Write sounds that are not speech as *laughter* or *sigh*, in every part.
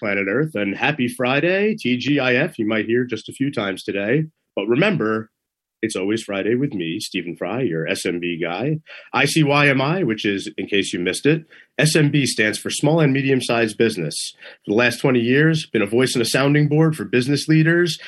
planet Earth, and happy Friday, TGIF. You might hear just a few times today. But remember, it's always Friday with me, Stephen Fry, your SMB guy. ICYMI, which is, in case you missed it, SMB stands for Small and Medium Sized Business. For the last 20 years, been a voice and a sounding board for business leaders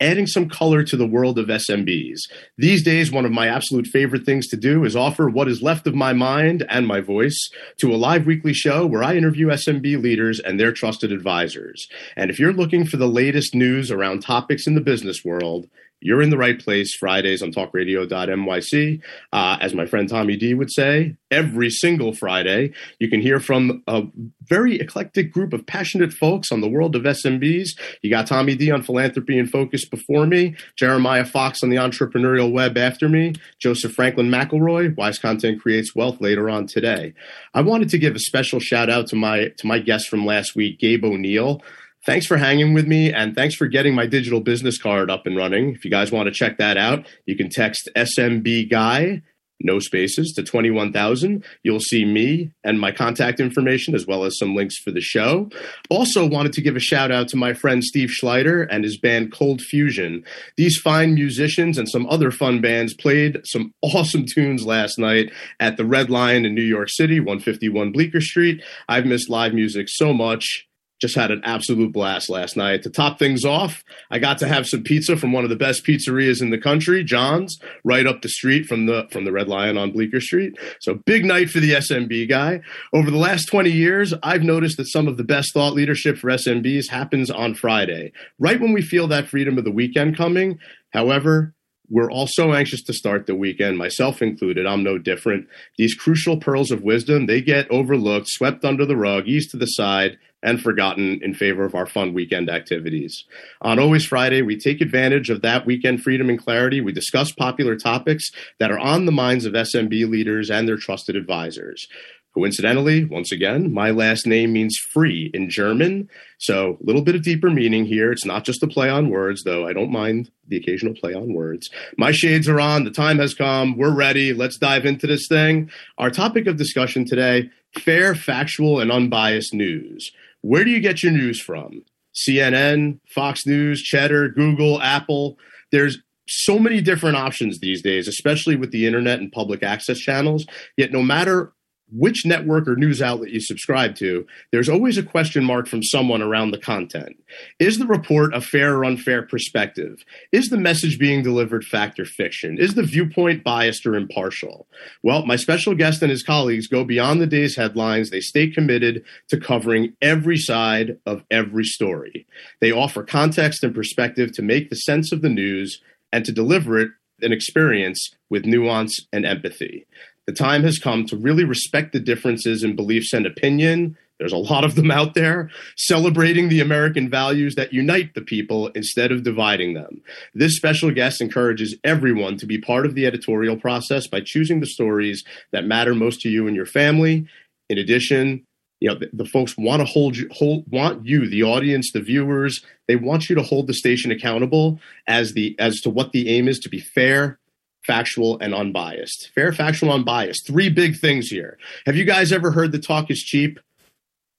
adding some color to the world of SMBs. These days, one of my absolute favorite things to do is offer what is left of my mind and my voice to a live weekly show where I interview SMB leaders and their trusted advisors. And if you're looking for the latest news around topics in the business world, you're in the right place Fridays on talkradio.nyc. Uh, as my friend Tommy D would say, every single Friday, you can hear from a very eclectic group of passionate folks on the world of SMBs. You got Tommy D on philanthropy in focus before me, Jeremiah Fox on the entrepreneurial web after me, Joseph Franklin McElroy, Wise Content Creates Wealth later on today. I wanted to give a special shout out to my to my guest from last week, Gabe O'Neill. Thanks for hanging with me and thanks for getting my digital business card up and running. If you guys want to check that out, you can text SMB Guy, no spaces, to 21,000. You'll see me and my contact information as well as some links for the show. Also, wanted to give a shout out to my friend Steve Schleider and his band Cold Fusion. These fine musicians and some other fun bands played some *laughs* awesome tunes last night at the Red Lion in New York City, 151 Bleecker Street. I've missed live music so much just had an absolute blast last night. To top things off, I got to have some pizza from one of the best pizzerias in the country, John's, right up the street from the from the Red Lion on Bleecker Street. So big night for the SMB guy. Over the last 20 years, I've noticed that some of the best thought leadership for SMBs happens on Friday, right when we feel that freedom of the weekend coming. However, we're all so anxious to start the weekend, myself included. I'm no different. These crucial pearls of wisdom, they get overlooked, swept under the rug, eased to the side, and forgotten in favor of our fun weekend activities. On Always Friday, we take advantage of that weekend freedom and clarity. We discuss popular topics that are on the minds of SMB leaders and their trusted advisors. Coincidentally, once again, my last name means free in German. So, a little bit of deeper meaning here. It's not just a play on words, though I don't mind the occasional play on words. My shades are on. The time has come. We're ready. Let's dive into this thing. Our topic of discussion today fair, factual, and unbiased news. Where do you get your news from? CNN, Fox News, Cheddar, Google, Apple. There's so many different options these days, especially with the internet and public access channels. Yet, no matter which network or news outlet you subscribe to, there's always a question mark from someone around the content. Is the report a fair or unfair perspective? Is the message being delivered fact or fiction? Is the viewpoint biased or impartial? Well, my special guest and his colleagues go beyond the day's headlines. They stay committed to covering every side of every story. They offer context and perspective to make the sense of the news and to deliver it an experience with nuance and empathy. The time has come to really respect the differences in beliefs and opinion. There's a lot of them out there, celebrating the American values that unite the people instead of dividing them. This special guest encourages everyone to be part of the editorial process by choosing the stories that matter most to you and your family. In addition, you know the, the folks want to hold you hold want you the audience the viewers they want you to hold the station accountable as the as to what the aim is to be fair factual, and unbiased. Fair, factual, unbiased. Three big things here. Have you guys ever heard the talk is cheap?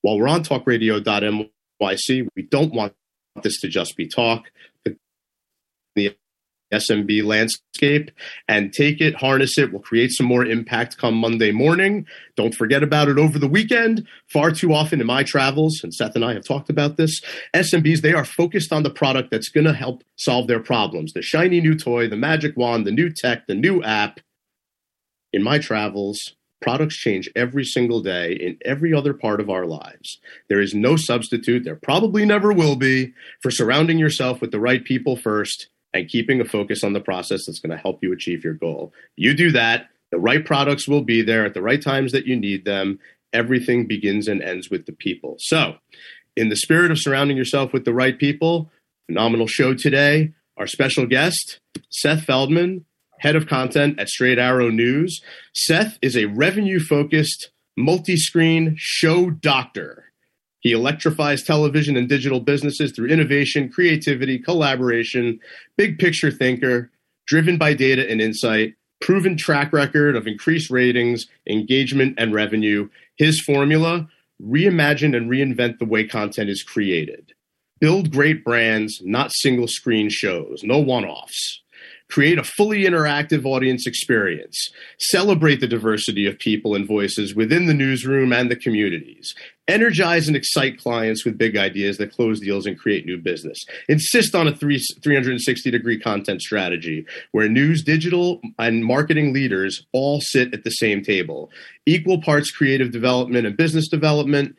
While we're on talkradio.nyc, we don't want this to just be talk. The SMB landscape and take it, harness it. We'll create some more impact come Monday morning. Don't forget about it over the weekend. Far too often in my travels, and Seth and I have talked about this, SMBs, they are focused on the product that's going to help solve their problems. The shiny new toy, the magic wand, the new tech, the new app. In my travels, products change every single day in every other part of our lives. There is no substitute, there probably never will be, for surrounding yourself with the right people first and keeping a focus on the process that's going to help you achieve your goal. You do that, the right products will be there at the right times that you need them. Everything begins and ends with the people. So, in the spirit of surrounding yourself with the right people, phenomenal show today. Our special guest, Seth Feldman, head of content at Straight Arrow News. Seth is a revenue focused, multi screen show doctor. He electrifies television and digital businesses through innovation, creativity, collaboration, big picture thinker, driven by data and insight, proven track record of increased ratings, engagement, and revenue. His formula reimagine and reinvent the way content is created. Build great brands, not single screen shows, no one offs. Create a fully interactive audience experience. Celebrate the diversity of people and voices within the newsroom and the communities. Energize and excite clients with big ideas that close deals and create new business. Insist on a three, 360 degree content strategy where news, digital, and marketing leaders all sit at the same table. Equal parts creative development and business development,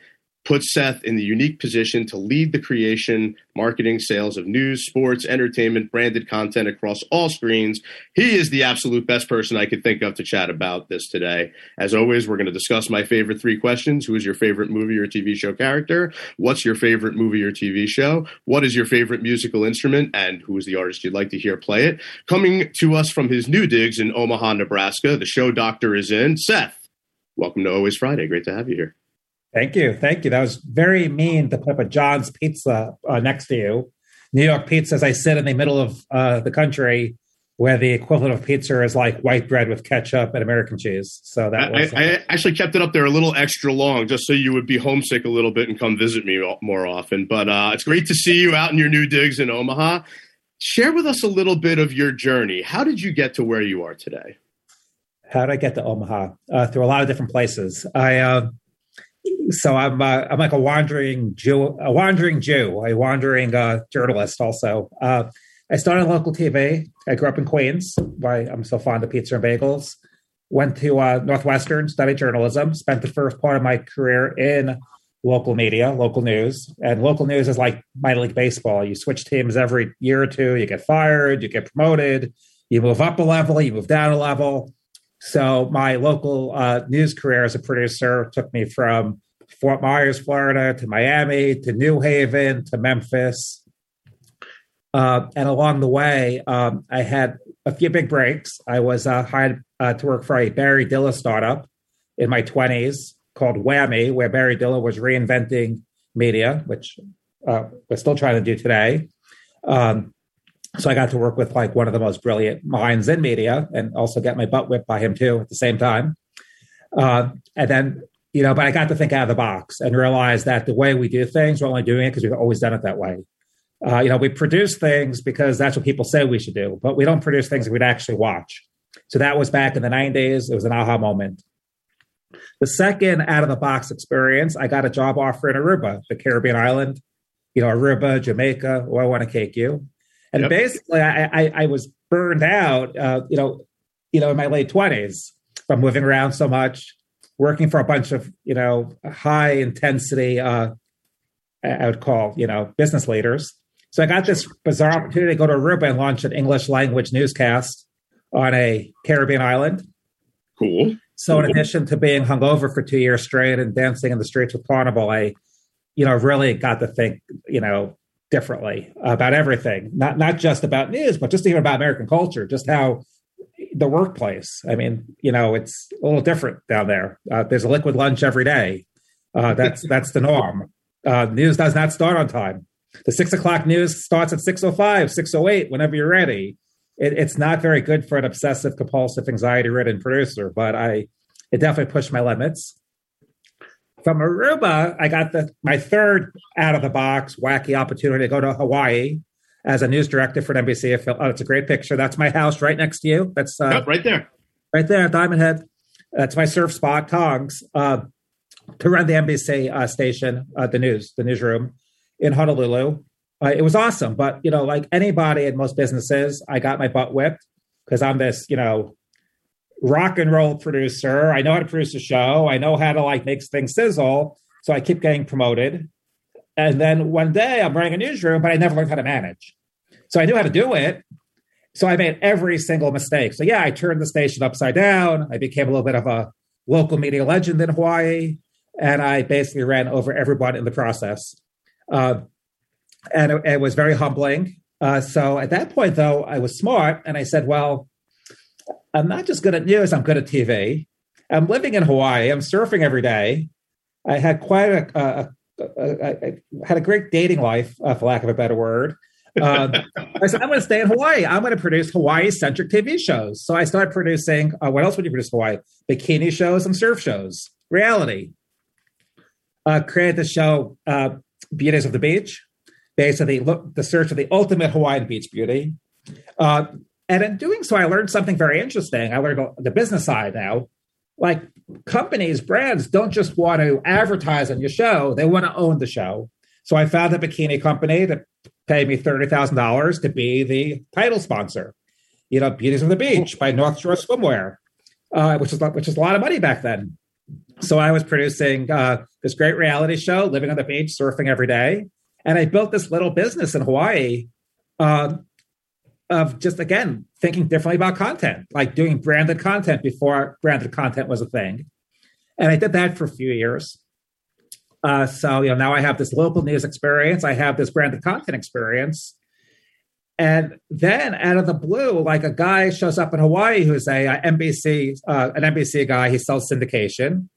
puts Seth in the unique position to lead the creation, marketing, sales of news, sports, entertainment, branded content across all screens. He is the absolute best person I could think of to chat about this today. As always, we're going to discuss my favorite three questions. Who is your favorite movie or TV show character? What's your favorite movie or TV show? What is your favorite musical instrument? And who is the artist you'd like to hear play it? Coming to us from his new digs in Omaha, Nebraska, the show doctor is in. Seth, welcome to Always Friday. Great to have you here. Thank you. Thank you. That was very mean to put up a John's Pizza uh, next to you. New York pizza, as I sit in the middle of uh, the country, where the equivalent of pizza is like white bread with ketchup and American cheese. So that was, I, I, actually kept it up there a little extra long, just so you would be homesick a little bit and come visit me more often. But uh, it's great to see you out in your new digs in Omaha. Share with us a little bit of your journey. How did you get to where you are today? How did I get to Omaha? Uh, through a lot of different places. I uh, so I'm uh, I'm like a wandering Jew, a wandering Jew, a wandering uh, journalist. Also, uh, I started local TV. I grew up in Queens. Why I'm so fond of pizza and bagels. Went to uh, Northwestern, studied journalism. Spent the first part of my career in local media, local news, and local news is like minor league baseball. You switch teams every year or two. You get fired. You get promoted. You move up a level. You move down a level. So my local uh, news career as a producer took me from Fort Myers, Florida, to Miami, to New Haven, to Memphis. Uh, and along the way, um, I had a few big breaks. I was uh, hired uh, to work for a Barry Diller startup in my 20s called WAMI, where Barry Diller was reinventing media, which uh, we're still trying to do today. Um, so I got to work with like one of the most brilliant minds in media and also get my butt whipped by him too at the same time. Uh, and then you know, but I got to think out of the box and realize that the way we do things, we're only doing it because we've always done it that way. Uh, you know, we produce things because that's what people say we should do, but we don't produce things that we'd actually watch. So that was back in the 90s. It was an aha moment. The second out of the box experience, I got a job offer in Aruba, the Caribbean island. You know, Aruba, Jamaica. Oh, I want to cake you. And yep. basically, I, I, I, was burned out. Uh, you know, you know, in my late twenties from moving around so much, working for a bunch of you know high intensity uh, I would call you know business leaders. So I got this bizarre opportunity to go to Aruba and launch an English language newscast on a Caribbean island. Cool. So cool. in addition to being hungover for two years straight and dancing in the streets with Carnival, I, you know, really got to think, you know, differently about everything. Not not just about news, but just even about American culture, just how the workplace. I mean, you know, it's a little different down there. Uh, there's a liquid lunch every day. Uh, that's *laughs* that's the norm. Uh, news does not start on time. The six o'clock news starts at 6.05, 6.08, whenever you're ready. It, it's not very good for an obsessive, compulsive, anxiety-ridden producer, but I it definitely pushed my limits. From Aruba, I got the my third out of the box wacky opportunity to go to Hawaii as a news director for NBC. Oh, it's a great picture. That's my house right next to you. That's uh, yep, right there, right there, Diamond Head. That's my surf spot, Tonggs, uh, to run the NBC uh, station, uh, the news, the newsroom in Honolulu. Uh, it was awesome, but you know, like anybody in most businesses, I got my butt whipped because I'm this, you know, rock and roll producer. I know how to produce a show. I know how to like make things sizzle. So I keep getting promoted. And then one day I'm running a newsroom, but I never learned how to manage. So I knew how to do it. So I made every single mistake. So yeah, I turned the station upside down. I became a little bit of a local media legend in Hawaii, and I basically ran over everyone in the process. Uh, and it, it, was very humbling. Uh, so at that point, though, I was smart, and I said, "Well, I'm not just good at news; I'm good at TV. I'm living in Hawaii. I'm surfing every day. I had quite a, a, I, had a great dating life, uh, for lack of a better word. Um, I said, I'm going to stay in Hawaii. I'm going to produce Hawaii centric TV shows. So I started producing, uh, what else would you produce Hawaii? Bikini shows and surf shows, reality. uh, created the show uh, Beauties of the Beach, basically look the search of the ultimate Hawaiian beach beauty. Uh, and in doing so, I learned something very interesting. I learned the business side now. Like companies, brands don't just want to advertise on your show, they want to own the show. So I found a bikini company that paid me $30,000 to be the title sponsor. You know, Beauties of the Beach by North Shore Swimwear, uh, which, is, which is a lot of money back then. So I was producing uh, this great reality show, living on the beach, surfing every day. And I built this little business in Hawaii uh, of just again thinking differently about content, like doing branded content before branded content was a thing. And I did that for a few years. Uh, so you know now I have this local news experience, I have this branded content experience, and then out of the blue, like a guy shows up in Hawaii who's a, a NBC uh, an NBC guy. He sells syndication.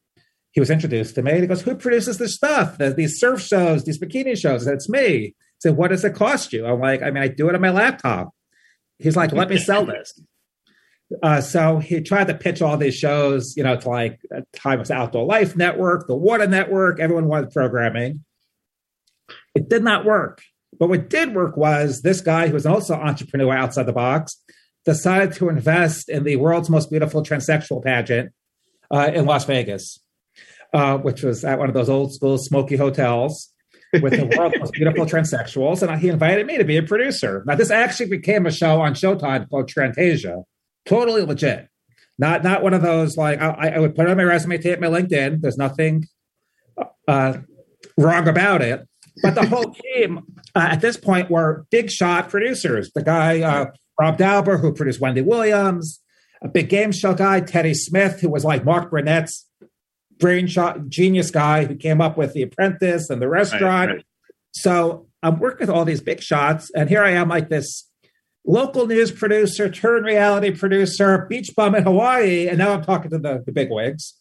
He was introduced to me. He goes, "Who produces this stuff? these surf shows, these bikini shows?" It's me. He said, "What does it cost you?" I'm like, "I mean, I do it on my laptop." He's like, let me *laughs* sell this. Uh, so he tried to pitch all these shows, you know, to like at time was Outdoor Life Network, the Water Network. Everyone wanted programming. It did not work. But what did work was this guy, who was also an entrepreneur outside the box, decided to invest in the world's most beautiful transsexual pageant uh, in Las Vegas, uh, which was at one of those old school smoky hotels with the world's most beautiful transsexuals, and he invited me to be a producer. Now, this actually became a show on Showtime called Trantasia, totally legit. Not not one of those like I, I would put on my resume, tape my LinkedIn. There's nothing uh, wrong about it, but the whole team uh, at this point were big shot producers. The guy uh, Rob Dauber, who produced Wendy Williams, a big game show guy, Teddy Smith, who was like Mark Burnett's brainshot genius guy who came up with The Apprentice and the restaurant. Right, right. So I'm working with all these big shots, and here I am, like this local news producer, turn reality producer, beach bum in Hawaii, and now I'm talking to the, the big wigs.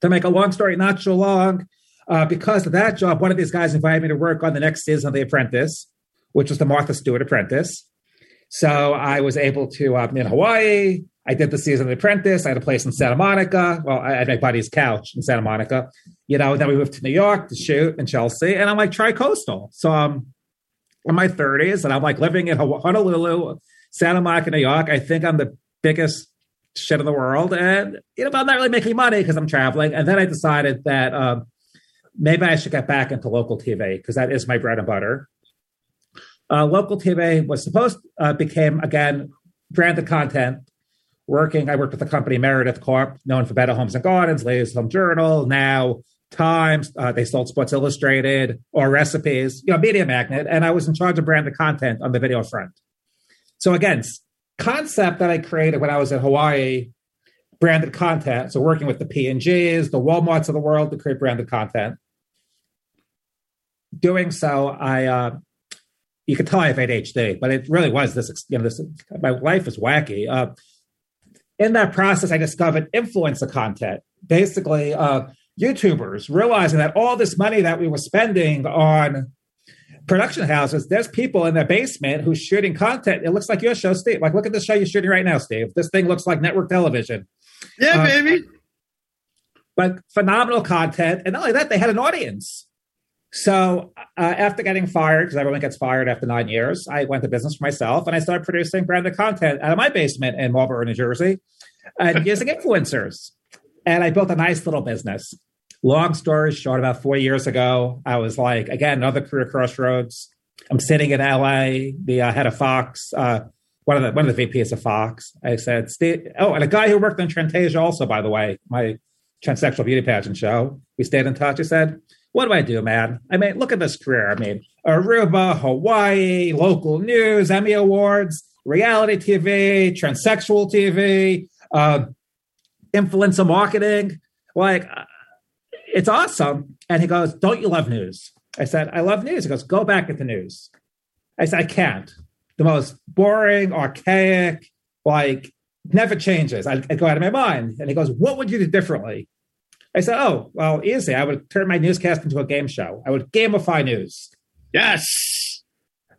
To make a long story not so long, uh, because of that job, one of these guys invited me to work on the next season of The Apprentice, which was the Martha Stewart Apprentice. So I was able to, uh, in Hawaii, I did the season of The Apprentice. I had a place in Santa Monica. Well, I had my buddy's couch in Santa Monica. You know, then we moved to New York to shoot in Chelsea, and I'm like tri-coastal. So I'm in my 30s, and I'm like living in Honolulu, Santa Monica, New York. I think I'm the biggest shit in the world, and you know, I'm not really making money because I'm traveling. And then I decided that um, maybe I should get back into local TV because that is my bread and butter. Uh, local TV was supposed uh, became again branded content working. I worked with the company Meredith Corp, known for Better Homes and Gardens, Ladies Home Journal, now Times. Uh, they sold Sports Illustrated or recipes, you know, Media Magnet, and I was in charge of branded content on the video front. So again, concept that I created when I was in Hawaii, branded content. So working with the P and Gs, the WalMarts of the world to create branded content. Doing so, I uh, you could tell I have ADHD, but it really was this. You know, this my life is wacky. Uh, in that process, I discovered influencer content. Basically, uh, YouTubers realizing that all this money that we were spending on production houses, there's people in their basement who's shooting content. It looks like your show, Steve. Like, look at the show you're shooting right now, Steve. This thing looks like network television. Yeah, uh, baby. But phenomenal content. And not only that, they had an audience. So uh, after getting fired, because everyone gets fired after nine years, I went to business for myself and I started producing branded content out of my basement in Marlboro, New Jersey, and *laughs* using influencers. And I built a nice little business. Long story short, about four years ago, I was like, again, another career crossroads. I'm sitting in LA, the uh, head of Fox, uh, one of the one of the VPs of Fox. I said, Steve, oh, and a guy who worked on Trantasia also, by the way, my transsexual beauty pageant show. We stayed in touch. He said, what do I do, man? I mean, look at this career. I mean, Aruba, Hawaii, local news, Emmy Awards, reality TV, transsexual TV, uh, influencer marketing. Like, uh, it's awesome. And he goes, Don't you love news? I said, I love news. He goes, Go back into news. I said, I can't. The most boring, archaic, like, never changes. I, I go out of my mind. And he goes, What would you do differently? I said, oh, well, easy. I would turn my newscast into a game show. I would gamify news. Yes.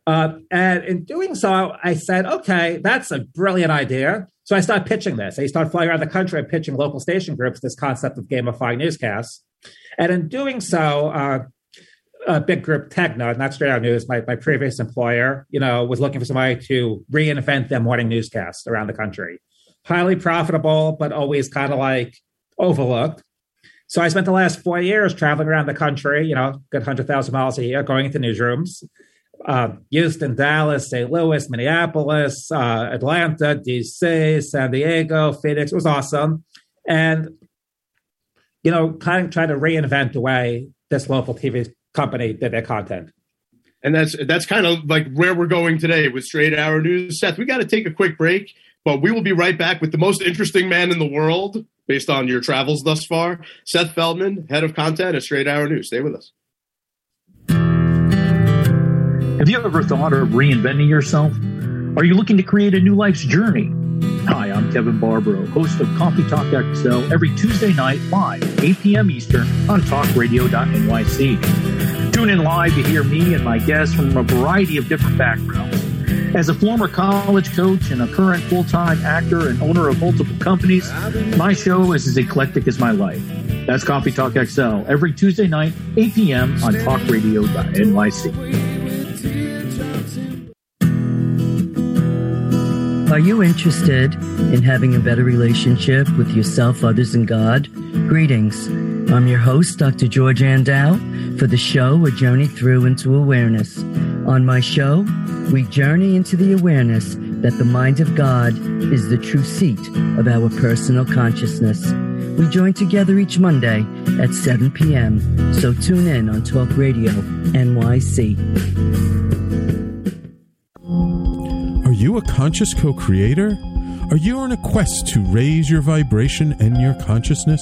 Uh, and in doing so, I said, okay, that's a brilliant idea. So I started pitching this. I started flying around the country and pitching local station groups this concept of gamifying newscasts. And in doing so, uh, a big group, Tegna, not Straight Arrow News, my, my previous employer, you know, was looking for somebody to reinvent their morning newscast around the country. Highly profitable, but always kind of like overlooked. So I spent the last four years traveling around the country, you know, good 100,000 miles a year, going into newsrooms. Uh, Houston, Dallas, St. Louis, Minneapolis, uh, Atlanta, DC, San Diego, Phoenix. It was awesome. And, you know, kind of trying to reinvent the way this local TV company did their content. And that's that's kind of like where we're going today with Straight Arrow News. Seth, we got to take a quick break, but we will be right back with the most interesting man in the world based on your travels thus far. Seth Feldman, head of content at Straight Arrow News. Stay with us. Have you ever thought of reinventing yourself? Are you looking to create a new life's journey? Hi, I'm Kevin Barbaro, host of Coffee Talk XL every Tuesday night live, 8 p.m. Eastern on talkradio.nyc. Tune in live to hear me and my guests from a variety of different backgrounds. As a former college coach and a current full time actor and owner of multiple companies, my show is as eclectic as my life. That's Coffee Talk XL every Tuesday night, 8 p.m. on talkradio.nyc. Are you interested in having a better relationship with yourself, others, and God? Greetings. I'm your host, Dr. George Andow, for the show A Journey Through into Awareness. On my show, we journey into the awareness that the mind of God is the true seat of our personal consciousness. We join together each Monday at 7 p.m., so tune in on Talk Radio NYC. Are you a conscious co creator? Are you on a quest to raise your vibration and your consciousness?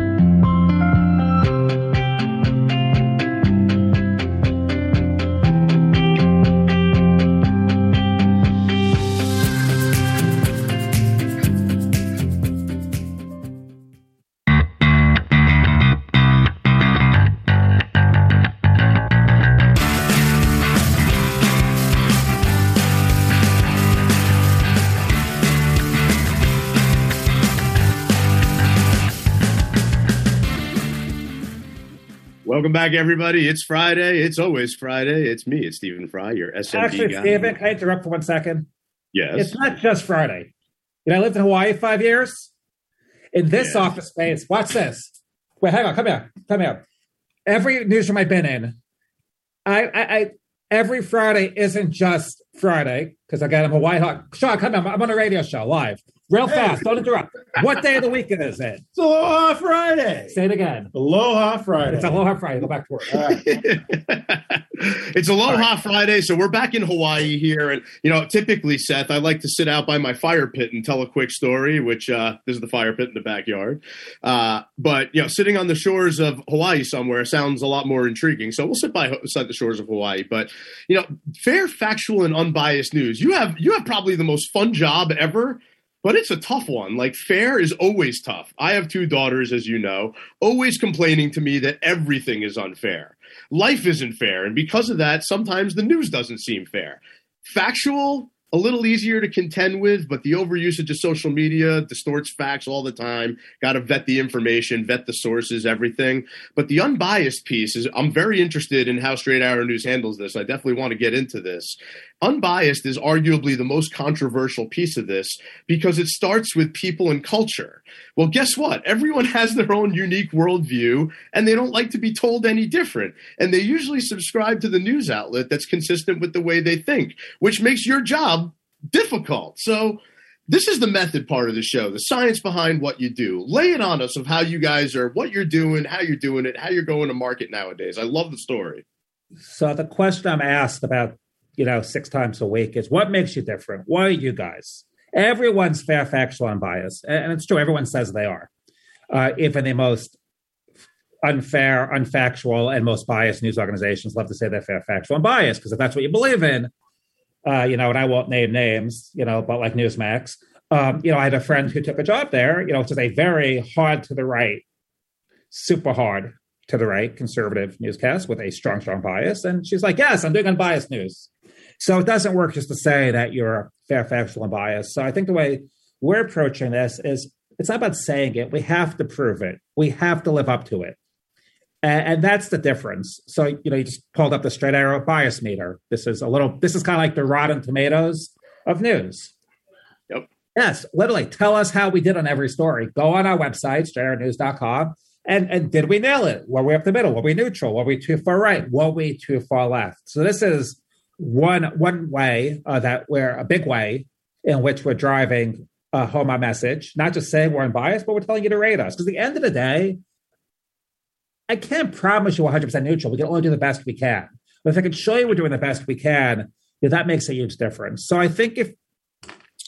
Welcome back, everybody. It's Friday. It's always Friday. It's me. It's Stephen Fry, your SMB Actually, guy. Stephen, can I interrupt for one second? Yes. It's not just Friday. You know, I lived in Hawaii five years. In this Yeah. office space, watch this. Wait, hang on. Come here. Come here. Every newsroom I've been in, I, I, I every Friday isn't just Friday because I got a Hawaii hot. Sean, come here. I'm on a radio show live. Real fast. Don't interrupt. What day of the week is it? It's Aloha Friday. Say it again. Aloha Friday. It's Aloha Friday. Go back to work. All right. *laughs* it's Aloha Friday, so we're back in Hawaii here, and you know, typically, Seth, I like to sit out by my fire pit and tell a quick story. Which uh, this is the fire pit in the backyard, uh, but you know, sitting on the shores of Hawaii somewhere sounds a lot more intriguing. So we'll sit by beside the shores of Hawaii. But you know, fair, factual, and unbiased news. You have you have probably the most fun job ever. But it's a tough one. Like, fair is always tough. I have two daughters, as you know, always complaining to me that everything is unfair. Life isn't fair. And because of that, sometimes the news doesn't seem fair. Factual, a little easier to contend with, but the overusage of social media distorts facts all the time. Got to vet the information, vet the sources, everything. But the unbiased piece is, I'm very interested in how Straight Arrow News handles this. I definitely want to get into this. Unbiased is arguably the most controversial piece of this because it starts with people and culture. Well, guess what? Everyone *laughs* has their own unique worldview and they don't like to be told any different. And they usually subscribe to the news outlet that's consistent with the way they think, which makes your job difficult. So, this is the method part of the show, the science behind what you do. Lay it on us of how you guys are, what you're doing, how you're doing it, how you're going to market nowadays. I love the story. So the question I'm asked about, you know, six times a week is what makes you different? Why are you guys? Everyone's fair, factual, and biased. and it's true. Everyone says they are, uh, even the most unfair, unfactual, and most biased news organizations love to say they're fair, factual, and biased because if that's what you believe in, uh, you know, and I won't name names, you know, but like Newsmax, um, you know, I had a friend who took a job there, you know, which is a very hard to the right, super hard to the right conservative newscast with a strong, strong bias. And she's like, yes, I'm doing unbiased news. So it doesn't work just to say that you're fair, factual, and biased. So I think the way we're approaching this is it's not about saying it. We have to prove it. We have to live up to it. And, and that's the difference. So, you know, you just pulled up the straight arrow bias meter. This is a little, this is kind of like the Rotten Tomatoes of news. Yep. Yes, literally tell us how we did on every story. Go on our website, straightarrownews.com, and and did we nail it? Were we up the middle? Were we neutral? Were we too far right? Were we too far left? So this is one one way uh, that we're a big way in which we're driving uh, home our message. Not just saying we're unbiased, but we're telling you to rate us. Because at the end of the day, I can't promise you 100 percent neutral. We can only do the best we can. But if I can show you we're doing the best we can, yeah, that makes a huge difference. So I think if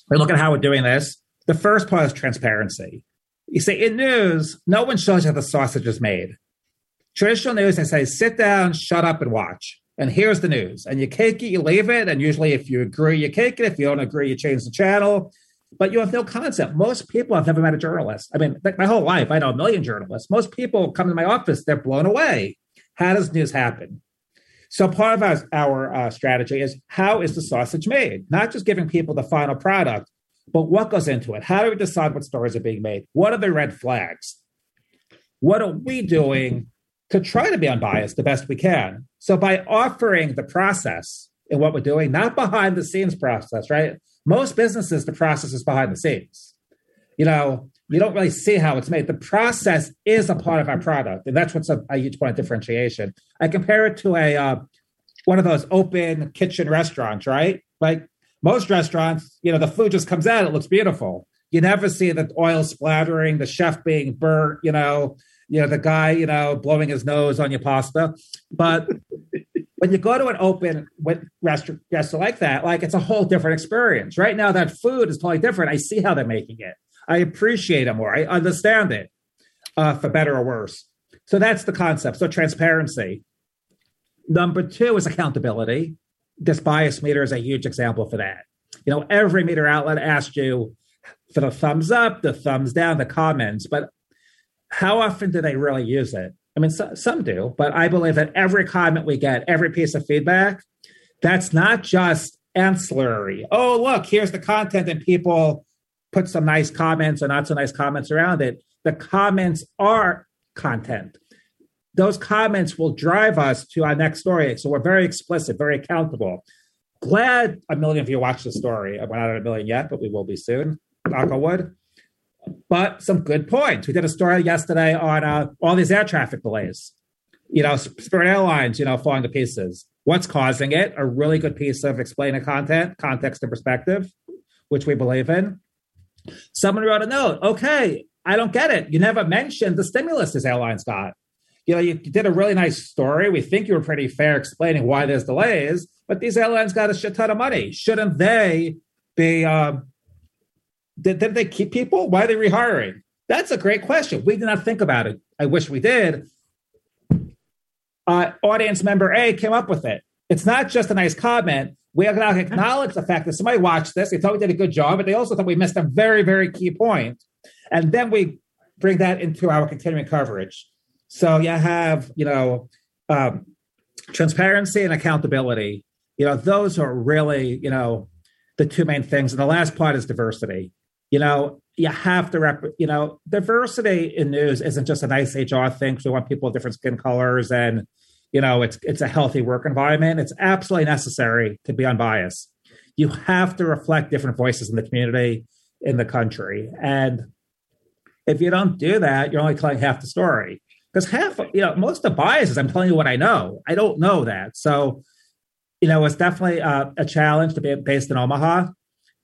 we look at how we're doing this, the first part is transparency. You say in news, no one shows you how the sausage is made. Traditional news, they say, sit down, shut up, and watch. And here's the news. And you cake it, you leave it. And usually, if you agree, you cake it. If you don't agree, you change the channel. But you have no concept. Most people have never met a journalist. I mean, like my whole life, I know a million journalists. Most people come to my office, they're blown away. How does news happen? So part of our, our uh, strategy is how is the sausage made? Not just giving people the final product, but what goes into it? How do we decide what stories are being made? What are the red flags? What are we doing to try to be unbiased the best we can? So by offering the process in what we're doing, not behind the scenes process, right? Most businesses, the process is behind the scenes. You know, you don't really see how it's made. The process is a part of our product, and that's what's a, a huge point of differentiation. I compare it to a uh, one of those open kitchen restaurants, right? Like most restaurants, you know, the food just comes out, it looks beautiful. You never see the oil splattering, the chef being burnt, you know, you know, the guy, you know, blowing his nose on your pasta. But when you go to an open restaurant, like that, like it's a whole different experience. Right now, that food is totally different. I see how they're making it. I appreciate it more. I understand it, uh, for better or worse. So that's the concept. So transparency. Number two is accountability this bias meter is a huge example for that. You know, every meter outlet asks you for the thumbs up, the thumbs down, the comments, but how often do they really use it? I mean, so, some do, but I believe that every comment we get, every piece of feedback, that's not just ancillary. Oh, look, here's the content, and people put some nice comments or not so nice comments around it. The comments are content those comments will drive us to our next story. So we're very explicit, very accountable. Glad a million of you watched the story. We're not at a million yet, but we will be soon. Knock on wood. But some good points. We did a story yesterday on uh, all these air traffic delays. You know, Spirit Airlines, you know, falling to pieces. What's causing it? A really good piece of explaining content, context, and perspective, which we believe in. Someone wrote a note. Okay, I don't get it. You never mentioned the stimulus this airlines got you know, you did a really nice story. We think you were pretty fair explaining why there's delays, but these airlines got a shit ton of money. Shouldn't they be? Um, did, did they keep people? Why are they rehiring? That's a great question. We did not think about it. I wish we did. Uh, audience member A came up with it. It's not just a nice comment. We to acknowledge the fact that somebody watched this. They thought we did a good job, but they also thought we missed a very, very key point. And then we bring that into our continuing coverage. So you have, you know, um, transparency and accountability. You know, those are really, you know, the two main things. And the last part is diversity. You know, you have to rep, you know, diversity in news isn't just a nice HR thing. We want people with different skin colors and, you know, it's it's a healthy work environment. It's absolutely necessary to be unbiased. You have to reflect different voices in the community, in the country. And if you don't do that, you're only telling half the story because half, you know, most of the biases, I'm telling you what I know. I don't know that. So, you know, it's definitely uh, a challenge to be based in Omaha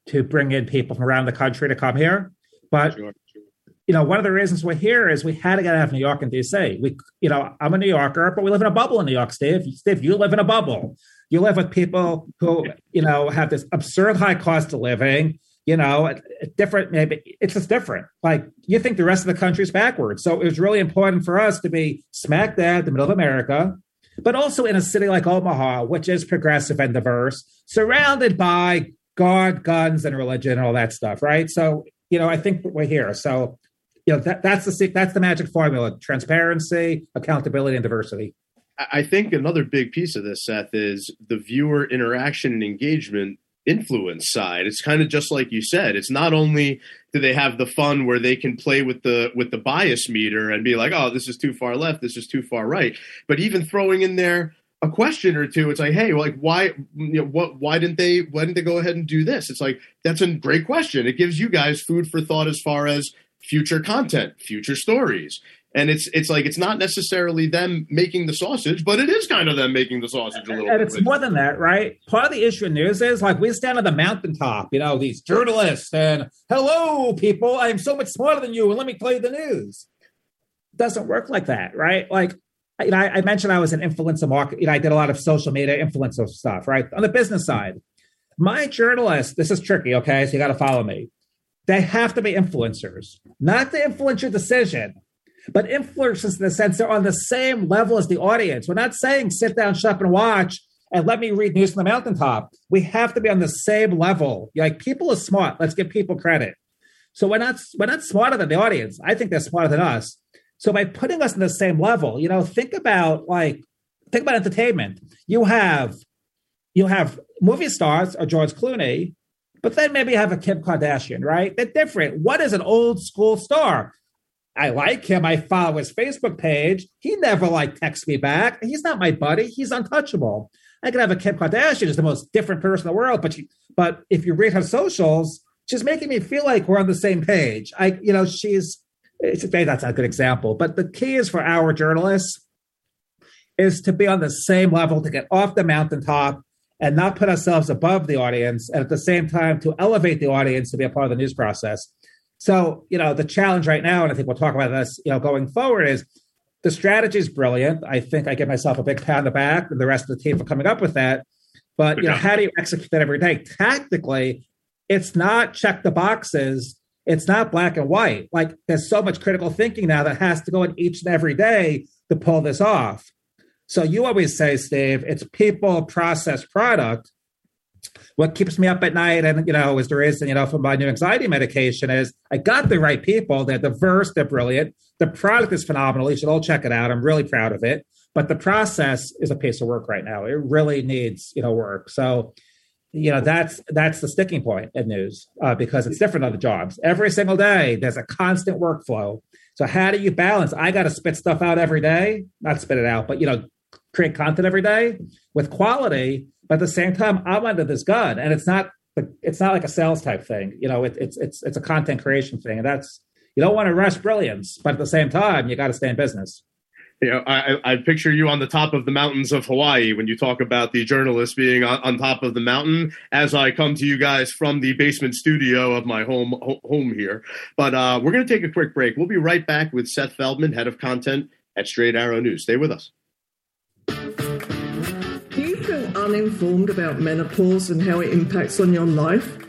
to bring in people from around the country to come here. But, sure, sure. you know, one of the reasons we're here is we had to get out of New York and DC. We, you know, I'm a New Yorker, but we live in a bubble in New York, Steve. Steve, you live in a bubble. You live with people who, you know, have this absurd high cost of living. you know, different, maybe it's just different. Like you think the rest of the country's backwards. So it was really important for us to be smack dab in the middle of America, but also in a city like Omaha, which is progressive and diverse, surrounded by God, guns, and religion and all that stuff, right? So, you know, I think we're here. So, you know, that, that's the that's the magic formula: transparency, accountability, and diversity. I think another big piece of this, Seth, is the viewer interaction and engagement influence side. It's kind of just like you said. It's not only do they have the fun where they can play with the with the bias meter and be like, oh, this is too far left, this is too far right, but even throwing in there a question or two, it's like, hey, like why you know what why didn't they why didn't they go ahead and do this? It's like that's a great question. It gives you guys food for thought as far as future content, future stories and it's it's like it's not necessarily them making the sausage, but it is kind of them making the sausage a little. Bit. And bit. it's more than that, right? Part of the issue in news is like we stand on the mountaintop, you know, these journalists and hello, people, I'm so much smarter than you, and let me tell you the news. It doesn't work like that, right? Like. You know, I, I mentioned I was an influencer market. You know, I did a lot of social media influencer stuff, right? On the business side, my journalists. This is tricky, okay? So you got to follow me. They have to be influencers, not to influence your decision, but influencers in the sense they're on the same level as the audience. We're not saying sit down, shut up, and watch and let me read news from the mountaintop. We have to be on the same level. Like people are smart. Let's give people credit. So we're not we're not smarter than the audience. I think they're smarter than us. So by putting us in the same level, you know, think about like think about entertainment. You have you have movie stars or George Clooney, but then maybe you have a Kim Kardashian, right? They're different. What is an old school star? I like him. I follow his Facebook page. He never like texts me back. He's not my buddy. He's untouchable. I could have a Kim Kardashian is the most different person in the world, but she, but if you read her socials, she's making me feel like we're on the same page. I, you know, she's maybe that's not a good example, but the key is for our journalists is to be on the same level, to get off the mountaintop and not put ourselves above the audience, and at the same time to elevate the audience to be a part of the news process. So, you know, the challenge right now, and I think we'll talk about this, you know, going forward is the strategy is brilliant. I think I give myself a big pat on the back and the rest of the team for coming up with that. But, you know, how do you execute that every day? Tactically, it's not check the boxes. It's not black and white. Like there's so much critical thinking now that has to go in each and every day to pull this off. So you always say, Steve, it's people, process, product. What keeps me up at night and you know is the reason, you know for my new anxiety medication is i got the right people. They're diverse they're brilliant. The product is phenomenal. You should all check it out. I'm really proud of it. But the process is a piece of work right now. It really needs you know work. So you know that's that's the sticking point in news uh, because it's different on the jobs every single day there's a constant workflow so how do you balance i got to spit stuff out every day not spit it out but you know create content every day with quality but at the same time, I'm under this gun, and it's not it's not like a sales type thing. You know, it, it's it's it's a content creation thing, and that's you don't want to rush brilliance, but at the same time, you got to stay in business. You know, I, I picture you on the top of the mountains of Hawaii when you talk about the journalist being on, on top of the mountain. As I come to you guys from the basement studio of my home home here, but uh, we're going to take a quick break. We'll be right back with Seth Feldman, head of content at Straight Arrow News. Stay with us Do you feel uninformed about menopause and how it impacts on your life?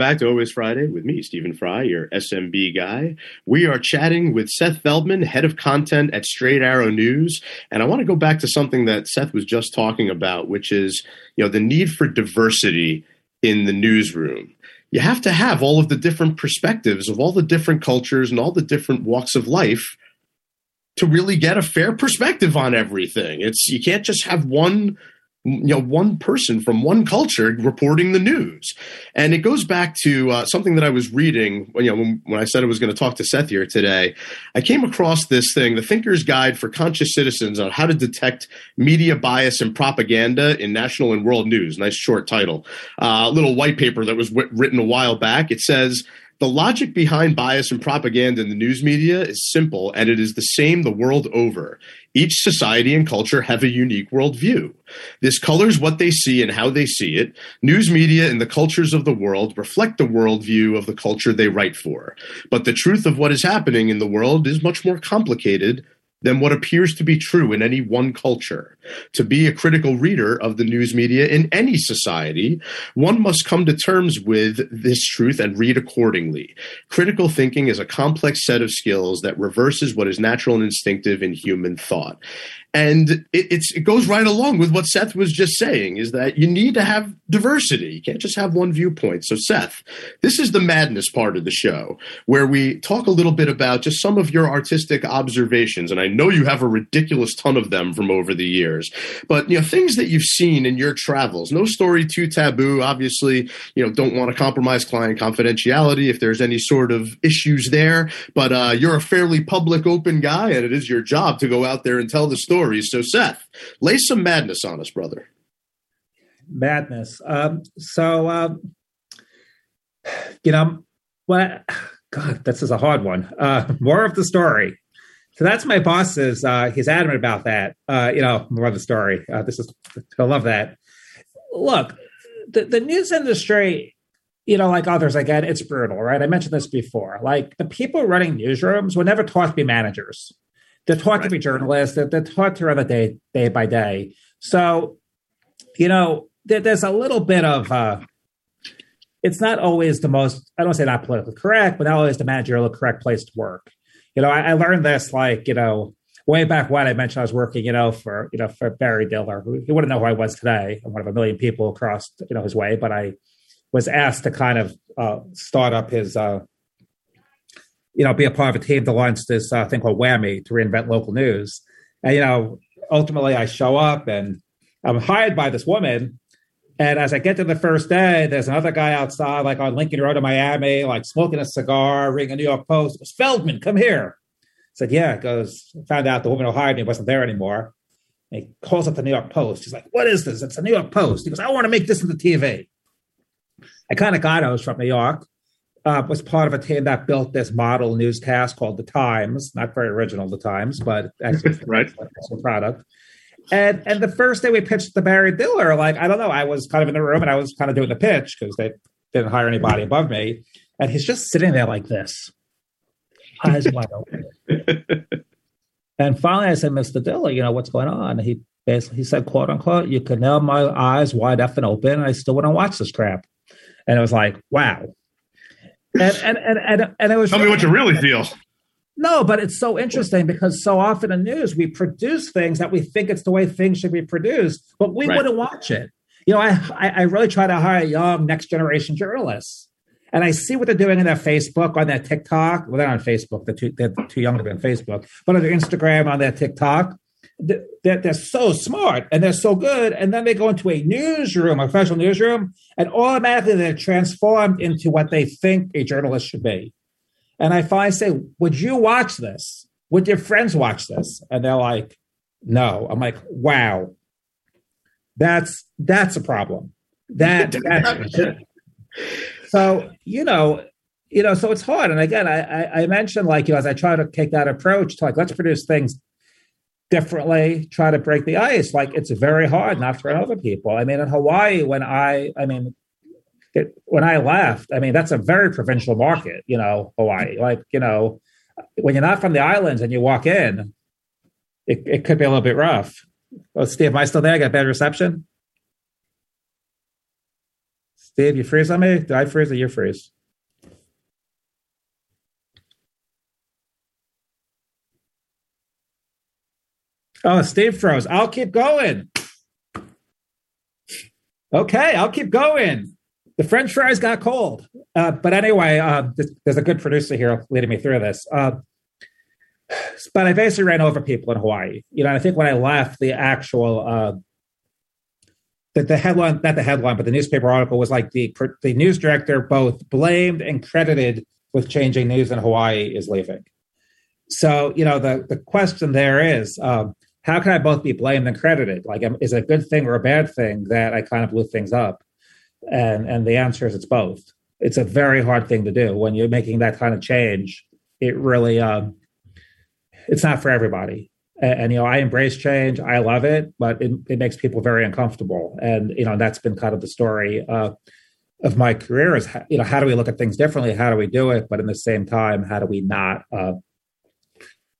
Back to Always Friday with me, Stephen Fry, your SMB guy. We are chatting with Seth Feldman, head of content at Straight Arrow News. And I want to go back to something that Seth was just talking about, which is, you know, the need for diversity in the newsroom. You have to have all of the different perspectives of all the different cultures and all the different walks of life to really get a fair perspective on everything. It's you can't just have one you know one person from one culture reporting the news. And it goes back to uh, something that i was reading you know when, when i said i was going to talk to seth here today. I came across this thing the thinker's guide for conscious citizens on how to detect media bias and propaganda in national and world news. Nice short title. Uh, a uh, little white paper that was w- written a while back. It says the logic behind bias and propaganda in the news media is simple, and it is the same the world over. Each society and culture have a unique worldview. This colors what they see and how they see it. News media and the cultures of the world reflect the worldview of the culture they write for. But the truth of what is happening in the world is much more complicated than what appears to be true in any one culture. To be a critical reader of the news media in any society, one must come to terms with this truth and read accordingly. Critical thinking is a complex set of skills that reverses what is natural and instinctive in human thought and it, it goes right along with what Seth was just saying is that you need to have diversity. You can't just have one viewpoint. So, Seth, this is the madness part of the show where we talk a little bit about just some of your artistic observations. And I know you have a ridiculous ton of them from over the years, but you know things that you've seen in your travels. No story too taboo. Obviously, you know don't want to compromise client confidentiality if there's any sort of issues there. But uh, you're a fairly public, open guy, and it is your job to go out there and tell the story stories. So, Seth, lay some madness on us, brother. Madness. Um, so, um, you know, what? God, this is a hard one. Uh, more of the story. So that's my boss's. Uh, he's adamant about that. Uh, you know, more of the story. Uh, this is. I love that. Look, the, the news industry you know, like others, again, it's brutal, right? I mentioned this before. Like the people running newsrooms were never taught to be managers. They're taught right. to be journalists. They're, they're taught to run the day day by day. So, you know, there, there's a little bit of. Uh, it's not always the most. I don't say not politically correct, but not always the managerial correct place to work. You know, I, I learned this like you know way back when I mentioned I was working, you know, for you know for Barry Diller. Who, he wouldn't know who I was today. I'm one of a million people across you know his way, but I was asked to kind of uh, start up his uh, you know, be a part of a team to launch this uh, thing called WAMI to reinvent local news. And, you know, ultimately I show up and I'm hired by this woman. And as I get to the first day, there's another guy outside, like on Lincoln Road in Miami, like smoking a cigar, reading a New York Post. It was Feldman, come here. I said, yeah. Goes, found out the woman who hired me wasn't there anymore. And he calls up the New York Post. He's like, what is this? It's the New York Post. He goes, I want to make this into TV. I kind of got it. I was from New York uh, was part of a team that built this model newscast called The Times. Not very original, The Times, but actually *laughs* right. a product. And and the first day we pitched the Barry Diller, like I don't know, I was kind of in the room and I was kind of doing the pitch because they didn't hire anybody above me, and he's just sitting there like this, eyes wide open. *laughs* and finally, I said, "Mr. Diller, you know what's going on?" And he basically he said, "quote unquote," you can nail my eyes wide open, and I still want to watch this crap. And it was like, wow, and, and, and, and, and it was Tell me what you really feel. No, but it's so interesting because so often in news we produce things that we think it's the way things should be produced, but we Right. wouldn't watch it. You know, I, I I really try to hire young next generation journalists, and I see what they're doing in their Facebook, on their TikTok. Well, they're on Facebook; they're too, they're too young to be on Facebook, but on their Instagram, on their TikTok. They're, they're they're so smart and they're so good, and then they go into a newsroom, a professional newsroom, and automatically they're transformed into what they think a journalist should be. And I finally say, Would you watch this? Would your friends watch this? And they're like, No. I'm like, Wow. That's that's a problem. That, *laughs* that *laughs* so you know, you know, so it's hard. And again, I, I I mentioned like, you know, as I try to take that approach to like let's produce things differently, try to break the ice. Like it's very hard not to run over people. I mean, in Hawaii, when I I mean it, when I left, I mean, that's a very provincial market, you know, Hawaii. Like, you know, when you're not from the islands and you walk in, it, it could be a little bit rough. Oh, Steve, am I still there? I got bad reception? Steve, you freeze on me? Did I freeze or you freeze? Oh, Steve froze. I'll keep going. Okay, I'll keep going. The French fries got cold. Uh, but anyway, uh, th- there's a good producer here leading me through this. Uh, but I basically ran over people in Hawaii. You know, I think when I left, the actual uh, the, the headline, not the headline, but the newspaper article was like the the news director both blamed and credited with changing news in Hawaii is leaving. So you know, the the question there is. Um, how can I both be blamed and credited? Like, is it a good thing or a bad thing that I kind of blew things up? And and the answer is it's both. It's a very hard thing to do when you're making that kind of change. It really, um, it's not for everybody. And, and, you know, I embrace change. I love it, but it, it makes people very uncomfortable. And you know, that's been kind of the story uh, of my career. Is you know, how do we look at things differently? How do we do it? But in the same time, how do we not uh,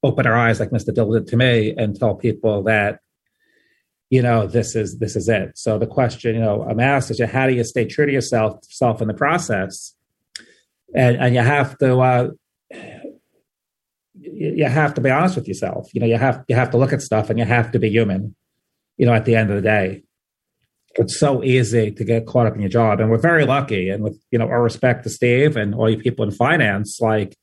open our eyes like Mr. Did to me and tell people that you know this is this is it. So the question you know i'm asked is how do you stay true to yourself self in the process? And and you have to uh you have to be honest with yourself. You know you have you have to look at stuff and you have to be human you know at the end of the day. It's so easy to get caught up in your job and we're very lucky and with you know our respect to steve and all you people in finance like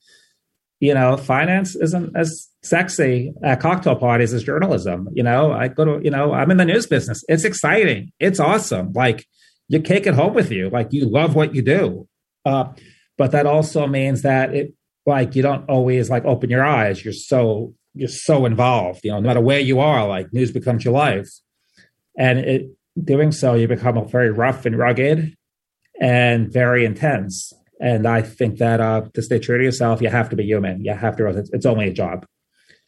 you know, finance isn't as sexy at cocktail parties is journalism. You know, I go to, you know, I'm in the news business. It's exciting. It's awesome. Like you take it home with you. Like you love what you do. Uh, but that also means that it, like, you don't always like open your eyes. You're so, you're so involved, you know, no matter where you are, like news becomes your life. And it, doing so, you become very rough and rugged and very intense. And I think that uh, to stay true to yourself, you have to be human. You have to. It's only a job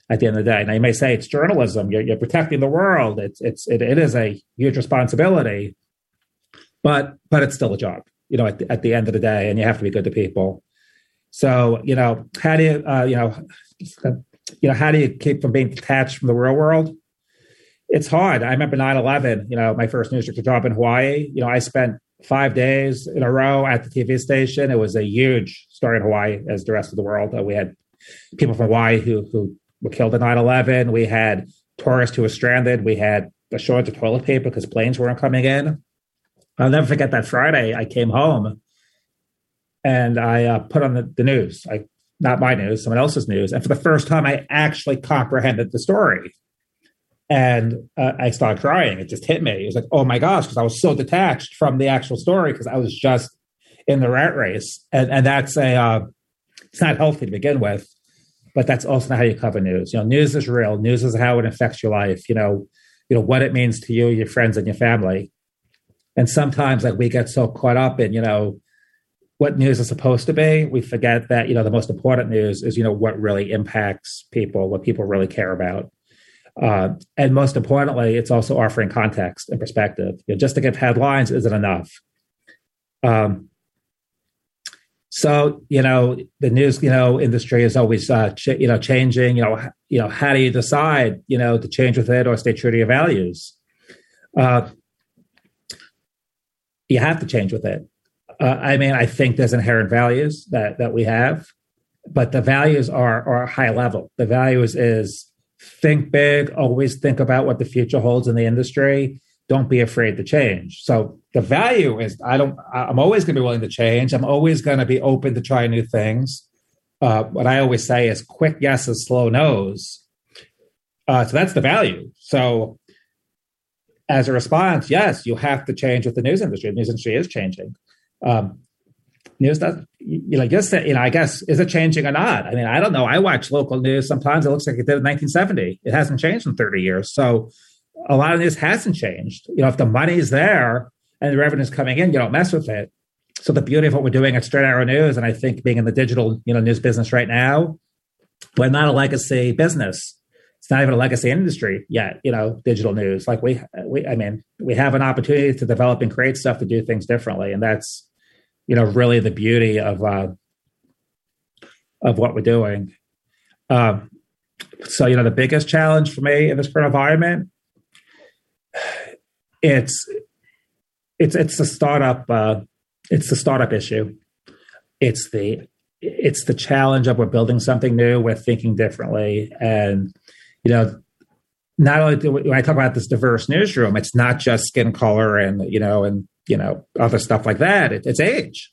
at the end of the day. Now you may say it's journalism. You're, you're protecting the world. It's it's it, it is a huge responsibility, but but it's still a job. You know, at the, at the end of the day, and you have to be good to people. So you know, how do you uh, you know you know how do you keep from being detached from the real world? It's hard. I remember 9-11, you know, my first news job in Hawaii. You know, I spent five days in a row at the TV station. It was a huge story in Hawaii, as the rest of the world. Uh, we had people from Hawaii who who were killed in 9-11. We had tourists who were stranded. We had a shortage of toilet paper because planes weren't coming in. I'll never forget that Friday. I came home and I uh, put on the, the news. I not my news, someone else's news. And for the first time, I actually comprehended the story. And uh, I started crying. It just hit me. It was like, oh my gosh, because I was so detached from the actual story because I was just in the rat race. And, and that's a, uh, it's not healthy to begin with, but that's also not how you cover news. You know, news is real. News is how it affects your life. You know, you know what it means to you, your friends, and your family. And sometimes, like we get so caught up in, you know, what news is supposed to be, we forget that you know the most important news is you know what really impacts people, what people really care about. Uh, and most importantly, it's also offering context and perspective. You know, just to give headlines isn't enough. Um, so you know, the news you know industry is always uh, ch- you know changing. You know, you know, how do you decide you know to change with it or stay true to your values? Uh, you have to change with it. Uh, I mean, I think there's inherent values that that we have, but the values are are high level. The values is think big, always think about what the future holds in the industry. Don't be afraid to change. So the value is I don't I'm always going to be willing to change. I'm always going to be open to try new things. Uh, what I always say is quick yeses, slow nos. Uh, so that's the value. So as a response, yes, you have to change with the news industry. The news industry is changing. Um, news does you know just you know I guess is it changing or not? I mean I don't know. I watch local news. Sometimes it looks like it did in 1970. It hasn't changed in 30 years. So a lot of news hasn't changed. You know if the money's there and the revenue's coming in, you don't mess with it. So the beauty of what we're doing at Straight Arrow News, and I think being in the digital you know news business right now, we're not a legacy business. It's not even a legacy industry yet. You know, digital news. Like we, we, I mean, we have an opportunity to develop and create stuff to do things differently, and that's you know really the beauty of uh, of what we're doing. Um, so you know the biggest challenge for me in this current environment, *sighs* it's it's it's the startup uh, it's the startup issue. It's the it's the challenge of we're building something new, we're thinking differently, and you know not only do when I talk about this diverse newsroom, it's not just skin color and you know and you know other stuff like that. It, it's age,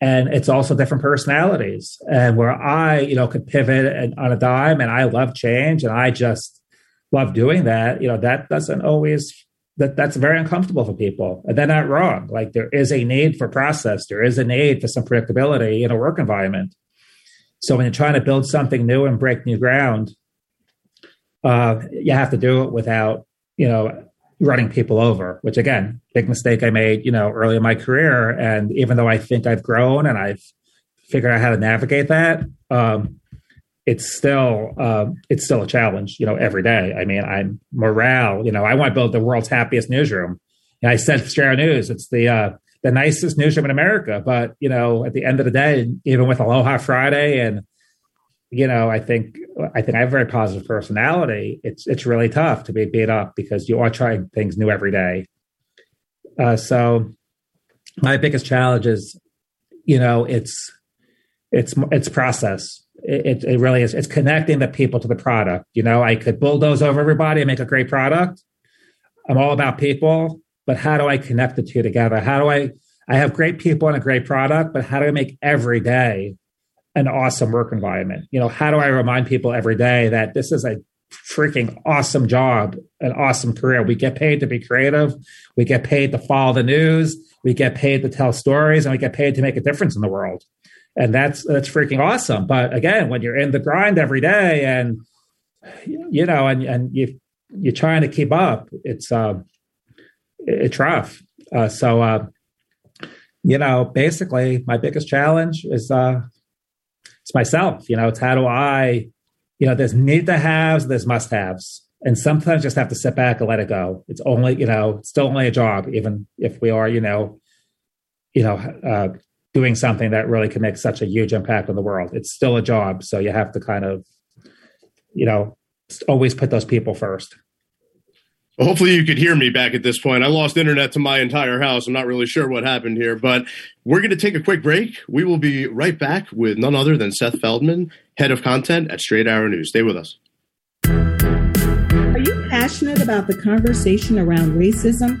and it's also different personalities. And where I you know could pivot and, on a dime, and I love change, and I just love doing that. You know that doesn't always that that's very uncomfortable for people, and they're not wrong. Like there is a need for process, there is a need for some predictability in a work environment. So when you're trying to build something new and break new ground, uh, you have to do it without you know running people over, which again, big mistake I made, you know, early in my career. And even though I think I've grown and I've figured out how to navigate that, um, it's still um, it's still a challenge, you know, every day. I mean, I'm morale, you know, I want to build the world's happiest newsroom. And I said *laughs* Straight News, it's the uh, the nicest newsroom in America. But you know, at the end of the day, even with Aloha Friday and you know, I think I think I have a very positive personality. It's it's really tough to be beat up because you are trying things new every day. Uh, so my biggest challenge is, you know, it's it's it's process. It, it really is. It's connecting the people to the product. You know, I could bulldoze over everybody and make a great product. I'm all about people, but how do I connect the two together? How do I? I have great people and a great product, but how do I make every day an awesome work environment? You know, how do I remind people every day that this is a freaking awesome job, an awesome career? We get paid to be creative, we get paid to follow the news, we get paid to tell stories, and we get paid to make a difference in the world. And that's that's freaking awesome. But again, when you're in the grind every day and you know, and and you you're trying to keep up, it's uh, it's rough. Uh, so uh, you know, basically, my biggest challenge is uh, it's myself. You know, it's how do I, you know, there's need to haves, there's must haves. And sometimes just have to sit back and let it go. It's only, you know, still only a job, even if we are, you know, you know, uh, doing something that really can make such a huge impact on the world. It's still a job. So you have to kind of, you know, always put those people first. Well, hopefully you could hear me back at this point. I lost internet to my entire house. I'm not really sure what happened here, but we're going to take a quick break. We will be right back with none other than Seth Feldman, head of content at Straight Arrow News. Stay with us. Are you passionate about the conversation around racism?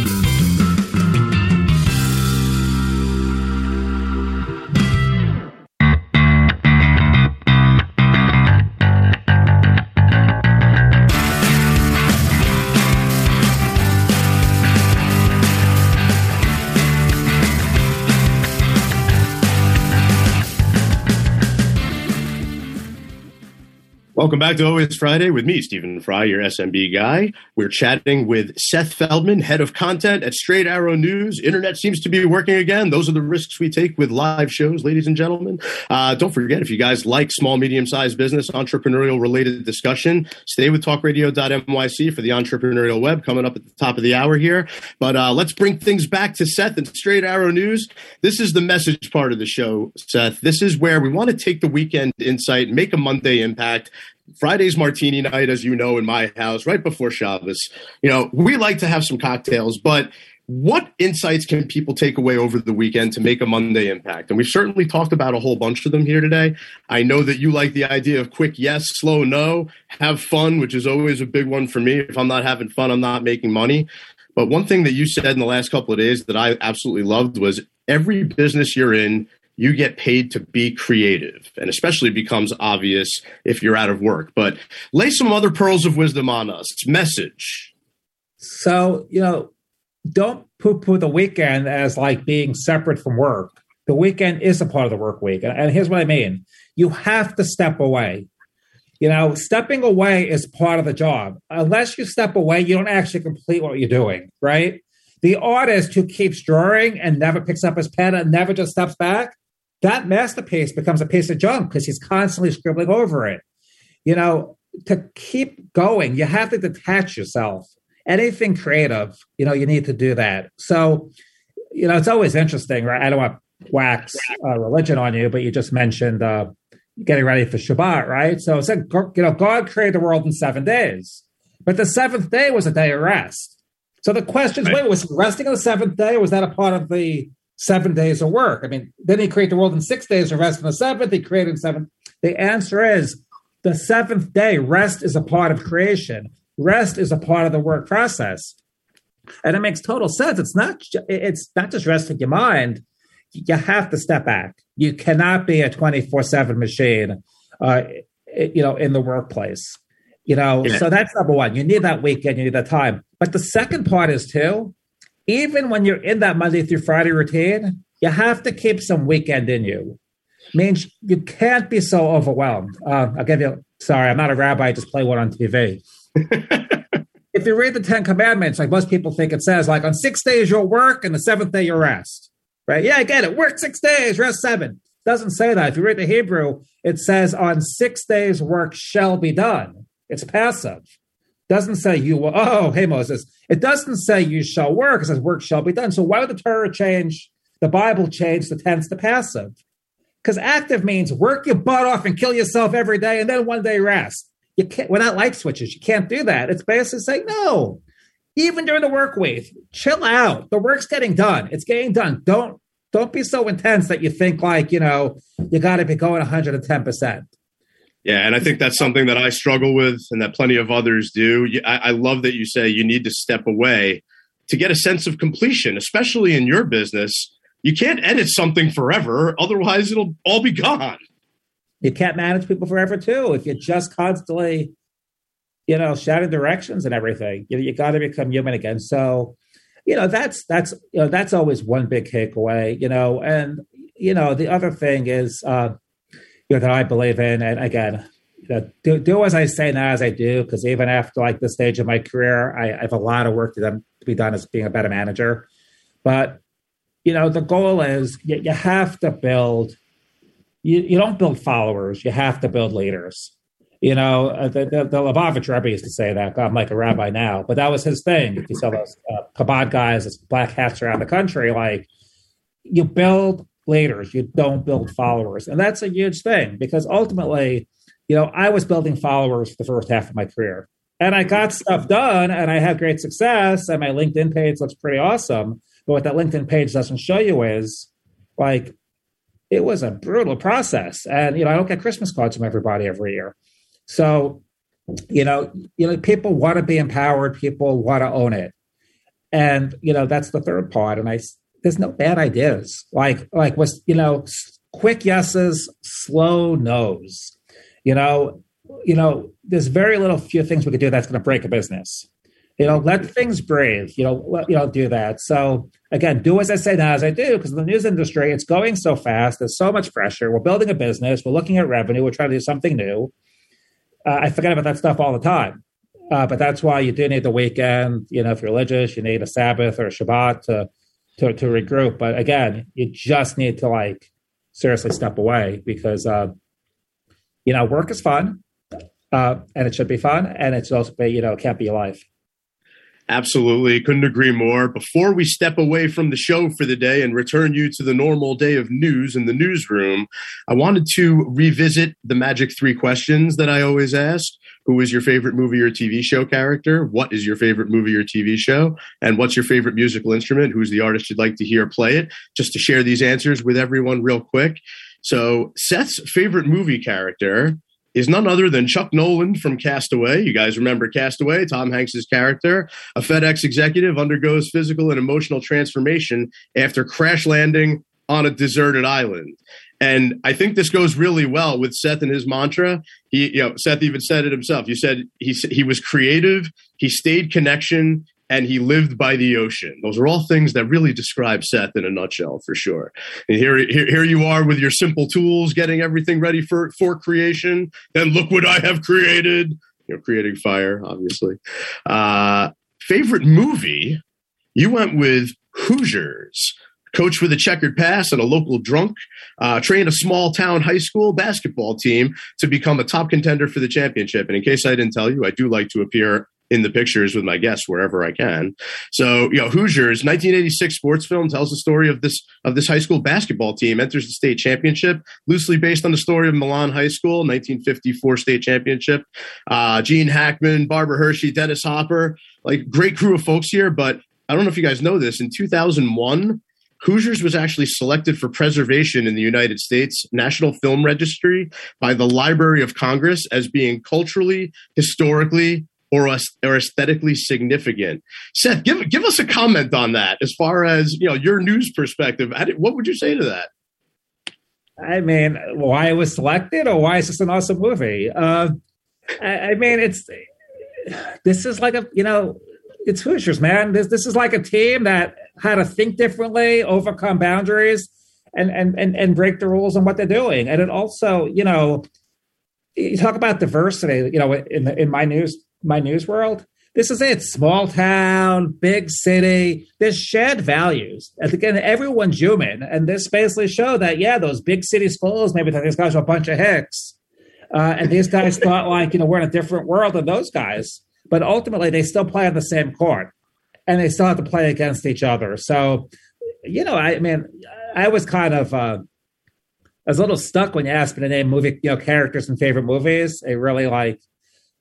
Welcome back to Always Friday with me, Stephen Fry, your SMB guy. We're chatting with Seth Feldman, head of content at Straight Arrow News. Internet seems to be working again. Those are the risks we take with live shows, ladies and gentlemen. Uh, don't forget, if you guys like small, medium sized business, entrepreneurial related discussion, stay with talkradio.nyc for the entrepreneurial web coming up at the top of the hour here. But uh, let's bring things back to Seth and Straight Arrow News. This is the message part of the show, Seth. This is where we want to take the weekend insight, make a Monday impact. Friday's martini night, as you know, in my house, right before Shabbos. You know, we like to have some cocktails, but what insights can people take away over the weekend to make a Monday impact? And we've certainly talked about a whole bunch of them here today. I know that you like the idea of quick yes, slow no, have fun, which is always a big one for me. If I'm not having fun, I'm not making money. But one thing that you said in the last couple of days that I absolutely loved was every business you're in, you get paid to be creative and especially becomes obvious if you're out of work but lay some other pearls of wisdom on us it's message So, you know, don't poo poo the weekend as like being separate from work. The weekend is a part of the work week. And here's what I mean you have to step away. You know, stepping away is part of the job. Unless you step away, you don't actually complete what you're doing, right? The artist who keeps drawing and never picks up his pen and never just steps back, that masterpiece becomes a piece of junk because he's constantly scribbling over it. You know, to keep going, you have to detach yourself. Anything creative, you know, you need to do that. So, you know, it's always interesting, right? I don't want to wax uh, religion on you, but you just mentioned uh, getting ready for Shabbat, right? So it said, you know, God created the world in seven days, but the seventh day was a day of rest. So the question is, wait, was he resting on the seventh day, or was that a part of the seven days of work? I mean, didn't he create the world in six days and rest on the seventh? He created in seven. The answer is the seventh day. Rest is a part of creation. Rest is a part of the work process, and it makes total sense. It's not. It's not just resting your mind. You have to step back. You cannot be a twenty four seven machine. Uh, you know, in the workplace. You know, Yeah. so that's number one. You need that weekend. You need that time. But the second part is too. Even when you're in that Monday through Friday routine, you have to keep some weekend in you. Means you can't be so overwhelmed. Uh, I'll give you. Sorry, I'm not a rabbi. I just play one on TV. *laughs* if you read the Ten Commandments, like most people think it says, like on six days you'll work and the seventh day you'll rest. Right? Yeah, I get it. Work six days, rest seven. Doesn't say that. If you read the Hebrew, it says on six days work shall be done. It's passive. Doesn't say you will. Oh, hey Moses. It doesn't say you shall work. It says work shall be done. So why would the Torah change? The Bible change the tense to passive? Because active means work your butt off and kill yourself every day, and then one day rest. You can't. We're not light switches. You can't do that. It's basically saying no. Even during the work week, chill out. The work's getting done. It's getting done. Don't don't be so intense that you think like you know you got to be going 110 percent. Yeah, and I think that's something that I struggle with, and that plenty of others do. I, I love that you say you need to step away to get a sense of completion, especially in your business. You can't edit something forever, otherwise it'll all be gone. You can't manage people forever too. If you're just constantly you know, shouting directions and everything. You, you got to become human again. So, you know, that's that's you know that's always one big takeaway. You know, and you know the other thing is, uh, you know, that I believe in, and again, you know, do, do as I say, not as I do, because even after like this stage of my career, I, I have a lot of work to, to be done as being a better manager. But you know, the goal is you, you have to build. You, you don't build followers. You have to build leaders. You know, uh, the, the, the Lubavitch Rebbe used to say that. I'm like a rabbi now, but that was his thing. If you saw those uh, Chabad guys, those black hats around the country, like you build leaders, you don't build followers, and that's a huge thing because ultimately, you know, I was building followers for the first half of my career, and I got stuff done, and I had great success, and my LinkedIn page looks pretty awesome. But what that LinkedIn page doesn't show you is like it was a brutal process, and you know, I don't get Christmas cards from everybody every year. So, you know, you know, people want to be empowered. People want to own it, and you know that's the third part. And I, there's no bad ideas. Like, like was you know, quick yeses, slow no's. You know, you know, there's very little few things we could do that's going to break a business. You know, let things breathe. You know, let, you know, do that. So again, do as I say, not as I do, because in the news industry, it's going so fast. There's so much pressure. We're building a business. We're looking at revenue. We're trying to do something new uh, I forget about that stuff all the time. Uh, but that's why you do need the weekend. You know, if you're religious, you need a Sabbath or a Shabbat to, to, to regroup. But again, you just need to like seriously step away because, uh, you know, work is fun uh, and it should be fun. And it's also, be, you know, it can't be life. Absolutely. Couldn't agree more. Before we step away from the show for the day and return you to the normal day of news in the newsroom, I wanted to revisit the magic three questions that I always ask. Who is your favorite movie or TV show character? What is your favorite movie or TV show? And what's your favorite musical instrument? Who's the artist you'd like to hear play it? Just to share these answers with everyone real quick. So, Seth's favorite movie character is none other than Chuck Noland from Castaway. You guys remember Castaway? Tom Hanks's character, a FedEx executive, undergoes physical and emotional transformation after crash landing on a deserted island. And I think this goes really well with Seth and his mantra. He, you know, Seth even said it himself. You said he he was creative, he stayed connection, and he lived by the ocean. Those are all things that really describe Seth in a nutshell, for sure. And here, here, here you are with your simple tools, getting everything ready for for creation. Then look what I have created. You know, creating fire, obviously. Uh, favorite movie? You went with Hoosiers. Coach with a checkered past and a local drunk, uh, trained a small town high school basketball team to become a top contender for the championship. And in case I didn't tell you, I do like to appear in the pictures with my guests wherever I can. So, you know, Hoosiers, 1986 sports film tells the story of this of this high school basketball team enters the state championship, loosely based on the story of Milan High School, 1954 state championship. Uh, Gene Hackman, Barbara Hershey, Dennis Hopper, like great crew of folks here. But I don't know if you guys know this. In 2001, Hoosiers was actually selected for preservation in the United States National Film Registry by the Library of Congress as being culturally, historically, or, aesthetically significant. Seth, give give us a comment on that as far as you know your news perspective. What would you say to that? I mean, why it was selected, or why is this an awesome movie? Uh, I, I mean, it's this is like a you know, it's Hoosiers, man. This this is like a team that had to think differently, overcome boundaries, and and and and break the rules on what they're doing. And it also, you know, you talk about diversity. You know, in the, in my news my news world. This is it. Small town, big city. There's shared values. And again, everyone's human. And this basically show that, yeah, those big city schools maybe these guys were a bunch of hicks. Uh, and these guys *laughs* thought like, you know, we're in a different world than those guys. But ultimately, they still play on the same court and they still have to play against each other. So, you know, I mean, I was kind of, uh, I was a little stuck when you asked me to name movie, you know, characters and favorite movies. I really like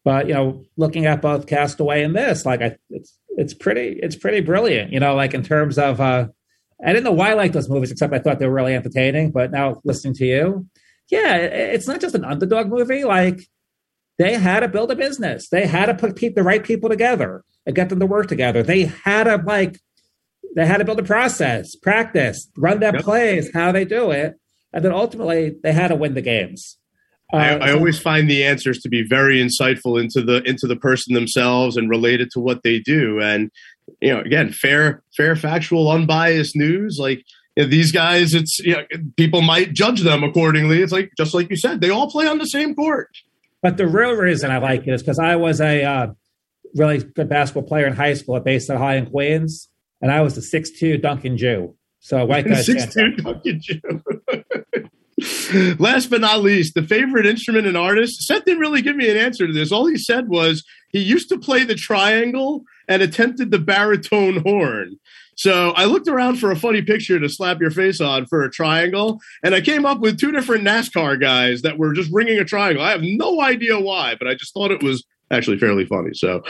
but you know, looking at both Castaway and this, like I, it's it's pretty it's pretty brilliant. You know, like in terms of uh, I didn't know why I liked those movies, except I thought they were really entertaining. But now listening to you, yeah, it's not just an underdog movie. Like they had to build a business. They had to put the right people together and get them to work together. They had to like they had to build a process, practice, run their yep. plays, how they do it, and then ultimately they had to win the games. I, I, always find the answers to be very insightful into the into the person themselves and related to what they do. And you know, again, fair, fair, factual, unbiased news. Like you know, these guys, it's you know, people might judge them accordingly. It's like just like you said, they all play on the same court. But the real reason I like it is because I was a uh, really good basketball player in high school at Bayside High in Queens, and I was the six-two Duncan Jew. So white guy six-two Duncan Jew. *laughs* Last but not least, the favorite instrument and artist. Seth didn't really give me an answer to this. All he said was he used to play the triangle and attempted the baritone horn. So I looked around for a funny picture to slap your face on for a triangle, and I came up with two different NASCAR guys that were just ringing a triangle. I have no idea why, but I just thought it was actually fairly funny. So,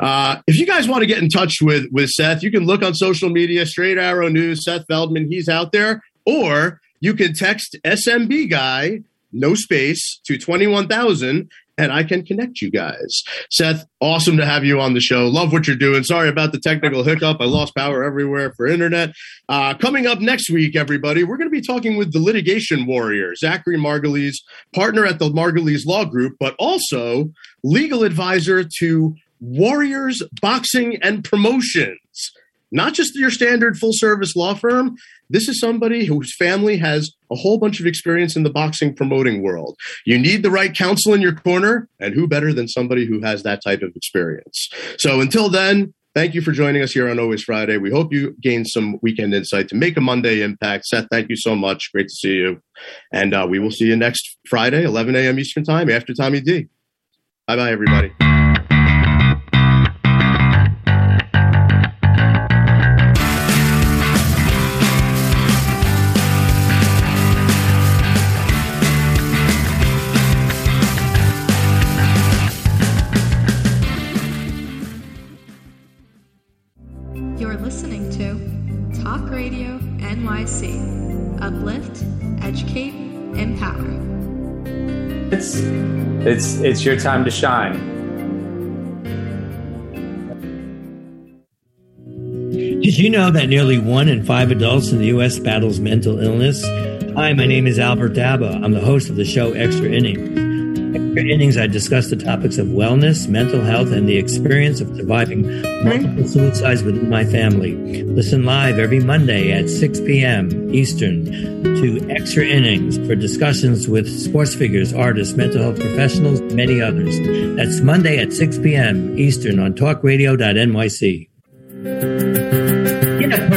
uh, if you guys want to get in touch with with Seth, you can look on social media, Straight Arrow News, Seth Feldman, he's out there, or you can text SMB guy no space to 21,000 and I can connect you guys. Seth, awesome to have you on the show. Love what you're doing. Sorry about the technical hiccup. I lost power everywhere for internet. Uh, coming up next week, everybody, we're going to be talking with the litigation warrior, Zachary Margulies, partner at the Margulies Law Group, but also legal advisor to Warriors Boxing and Promotions not just your standard full service law firm. This is somebody whose family has a whole bunch of experience in the boxing promoting world. You need the right counsel in your corner, and who better than somebody who has that type of experience? So until then, thank you for joining us here on Always Friday. We hope you gain some weekend insight to make a Monday impact. Seth, thank you so much. Great to see you. And uh, we will see you next Friday, 11 a.m. Eastern Time after Tommy D. Bye bye, everybody. It's it's your time to shine. Did you know that nearly one in five adults in the U.S. battles mental illness? Hi, my name is Albert Daba. I'm the host of the show Extra Innings. Extra Innings, I discuss the topics of wellness, mental health, and the experience of surviving multiple suicides within my family. Listen live every Monday at 6 p.m. Eastern to Extra Innings for discussions with sports figures, artists, mental health professionals, many others. That's Monday at 6 p.m. Eastern on talkradio.nyc.